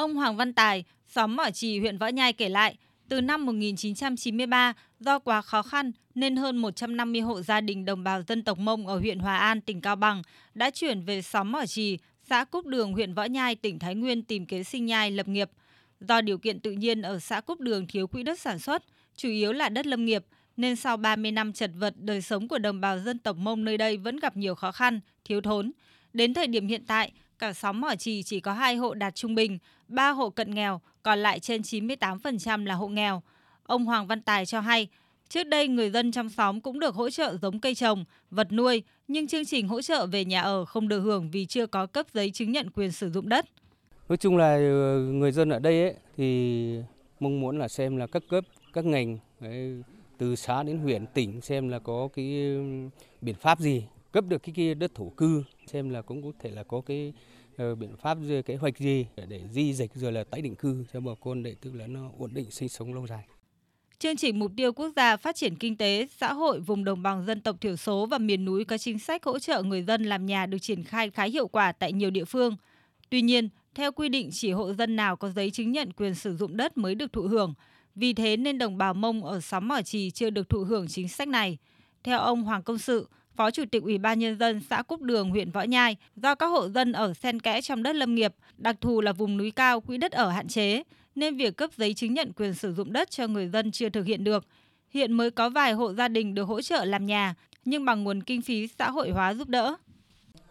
Ông Hoàng Văn Tài, xóm Mỏ Trì, huyện Võ Nhai kể lại, từ năm 1993, do quá khó khăn nên hơn 150 hộ gia đình đồng bào dân tộc Mông ở huyện Hòa An, tỉnh Cao Bằng đã chuyển về xóm Mỏ Trì, xã Cúc Đường, huyện Võ Nhai, tỉnh Thái Nguyên tìm kế sinh nhai lập nghiệp. Do điều kiện tự nhiên ở xã Cúc Đường thiếu quỹ đất sản xuất, chủ yếu là đất lâm nghiệp, nên sau 30 năm chật vật, đời sống của đồng bào dân tộc Mông nơi đây vẫn gặp nhiều khó khăn, thiếu thốn. Đến thời điểm hiện tại, cả xóm Mỏ Trì chỉ có 2 hộ đạt trung bình, 3 hộ cận nghèo, còn lại trên 98% là hộ nghèo. Ông Hoàng Văn Tài cho hay, trước đây người dân trong xóm cũng được hỗ trợ giống cây trồng, vật nuôi, nhưng chương trình hỗ trợ về nhà ở không được hưởng vì chưa có cấp giấy chứng nhận quyền sử dụng đất. Nói chung là ừ, người dân ở đây ấy, thì mong muốn là xem là các cấp, các ngành ấy, từ xã đến huyện, tỉnh xem là có cái ừ, biện pháp gì cấp được cái, kia đất thổ cư, xem là cũng có thể là có cái uh, biện pháp kế hoạch gì để di dịch rồi là tái định cư cho bà con để tức là nó ổn định sinh sống lâu dài. Chương trình mục tiêu quốc gia phát triển kinh tế, xã hội vùng đồng bằng dân tộc thiểu số và miền núi có chính sách hỗ trợ người dân làm nhà được triển khai khá hiệu quả tại nhiều địa phương. Tuy nhiên, theo quy định chỉ hộ dân nào có giấy chứng nhận quyền sử dụng đất mới được thụ hưởng. Vì thế nên đồng bào Mông ở xóm Mỏ Trì chưa được thụ hưởng chính sách này. Theo ông Hoàng Công Sự, Phó Chủ tịch Ủy ban Nhân dân xã Cúc Đường, huyện Võ Nhai, do các hộ dân ở xen kẽ trong đất lâm nghiệp, đặc thù là vùng núi cao, quỹ đất ở hạn chế, nên việc cấp giấy chứng nhận quyền sử dụng đất cho người dân chưa thực hiện được. Hiện mới có vài hộ gia đình được hỗ trợ làm nhà, nhưng bằng nguồn kinh phí xã hội hóa giúp đỡ.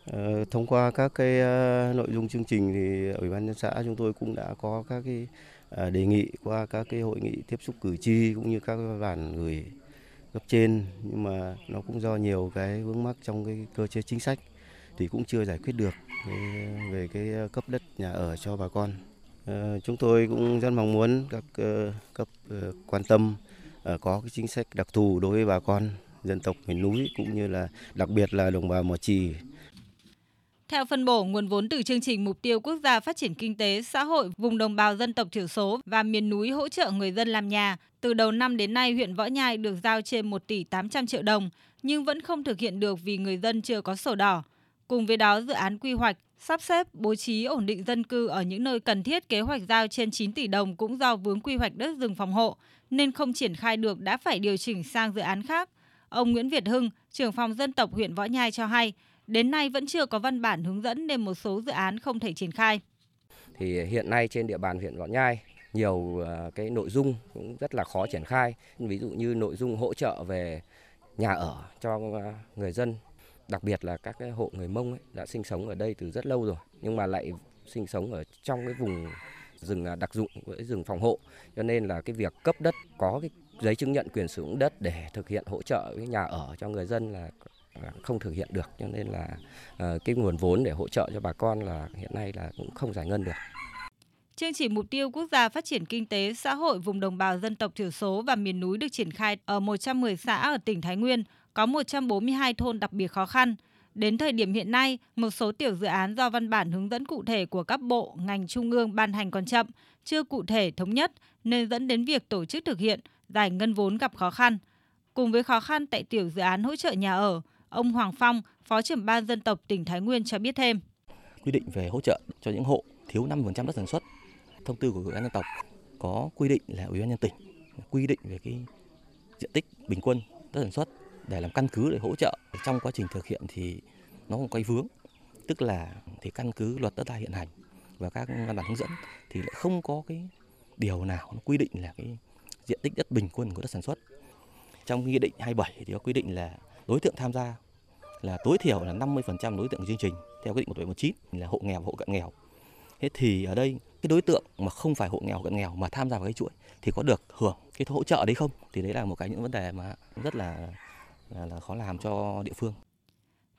Ờ, thông qua các cái ờ, nội dung chương trình thì ủy ban nhân xã chúng tôi cũng đã có các cái ờ, đề nghị qua các cái hội nghị tiếp xúc cử tri cũng như các bản gửi cấp trên, nhưng mà nó cũng do nhiều cái vướng mắc trong cái cơ chế chính sách thì cũng chưa giải quyết được về cái ờ, cấp đất nhà ở cho bà con. Ờ, chúng tôi cũng rất mong muốn các ờ, cấp quan tâm có cái chính sách đặc thù đối với bà con, dân tộc miền núi cũng như là đặc biệt là đồng bào Mò Trì theo phân bổ nguồn vốn từ chương trình mục tiêu quốc gia phát triển kinh tế, xã hội vùng đồng bào dân tộc thiểu số và miền núi hỗ trợ người dân làm nhà, từ đầu năm đến nay huyện Võ Nhai được giao trên 1 tỷ 800 triệu đồng, nhưng vẫn không thực hiện được vì người dân chưa có sổ đỏ. Cùng với đó, dự án quy hoạch, sắp xếp, bố trí ổn định dân cư ở những nơi cần thiết kế hoạch giao trên 9 tỷ đồng cũng do vướng quy hoạch đất rừng phòng hộ, nên không triển khai được đã phải điều chỉnh sang dự án khác. Ông Nguyễn Việt Hưng, trưởng phòng dân tộc huyện Võ Nhai cho hay, Đến nay vẫn chưa có văn bản hướng dẫn nên một số dự án không thể triển khai. Thì hiện nay trên địa bàn huyện Võ Nhai nhiều à, cái nội dung cũng rất là khó triển khai. Ví dụ như nội dung hỗ trợ về nhà ở cho à, người dân, đặc biệt là các cái hộ người Mông ấy, đã sinh sống ở đây từ rất lâu rồi, nhưng mà lại sinh sống ở trong cái vùng rừng à, đặc dụng với rừng phòng hộ, cho nên là cái việc cấp đất có cái giấy chứng nhận quyền sử dụng đất để thực hiện hỗ trợ cái nhà ở cho người dân là không thực hiện được cho nên là ờ, cái nguồn vốn để hỗ trợ cho bà con là hiện nay là cũng không giải ngân được. Chương trình mục tiêu quốc gia phát triển kinh tế xã hội vùng đồng bào dân tộc thiểu số và miền núi được triển khai ở 110 xã ở tỉnh Thái Nguyên, có 142 thôn đặc biệt khó khăn. Đến thời điểm hiện nay, một số tiểu dự án do văn bản hướng dẫn cụ thể của các bộ, ngành trung ương ban hành còn chậm, chưa cụ thể thống nhất nên dẫn đến việc tổ chức thực hiện, giải ngân vốn gặp khó khăn. Cùng với khó khăn tại tiểu dự án hỗ trợ nhà ở, Ông Hoàng Phong, Phó trưởng ban dân tộc tỉnh Thái Nguyên cho biết thêm. Quy định về hỗ trợ cho những hộ thiếu 50% đất sản xuất. Thông tư của Ủy ban dân tộc có quy định là Ủy ban nhân tỉnh quy định về cái diện tích bình quân đất sản xuất để làm căn cứ để hỗ trợ trong quá trình thực hiện thì nó không quay vướng tức là thì căn cứ luật đất đai hiện hành và các văn bản hướng dẫn thì lại không có cái điều nào nó quy định là cái diện tích đất bình quân của đất sản xuất trong nghị định 27 thì có quy định là đối tượng tham gia là tối thiểu là 50% đối tượng chương trình theo quy định 1719 là hộ nghèo hộ cận nghèo. Thế thì ở đây cái đối tượng mà không phải hộ nghèo cận nghèo mà tham gia vào cái chuỗi thì có được hưởng cái hỗ trợ đấy không? Thì đấy là một cái những vấn đề mà rất là là, là khó làm cho địa phương.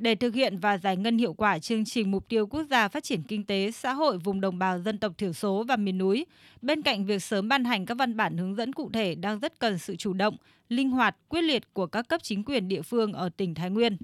Để thực hiện và giải ngân hiệu quả chương trình mục tiêu quốc gia phát triển kinh tế xã hội vùng đồng bào dân tộc thiểu số và miền núi, bên cạnh việc sớm ban hành các văn bản hướng dẫn cụ thể đang rất cần sự chủ động, linh hoạt, quyết liệt của các cấp chính quyền địa phương ở tỉnh Thái Nguyên.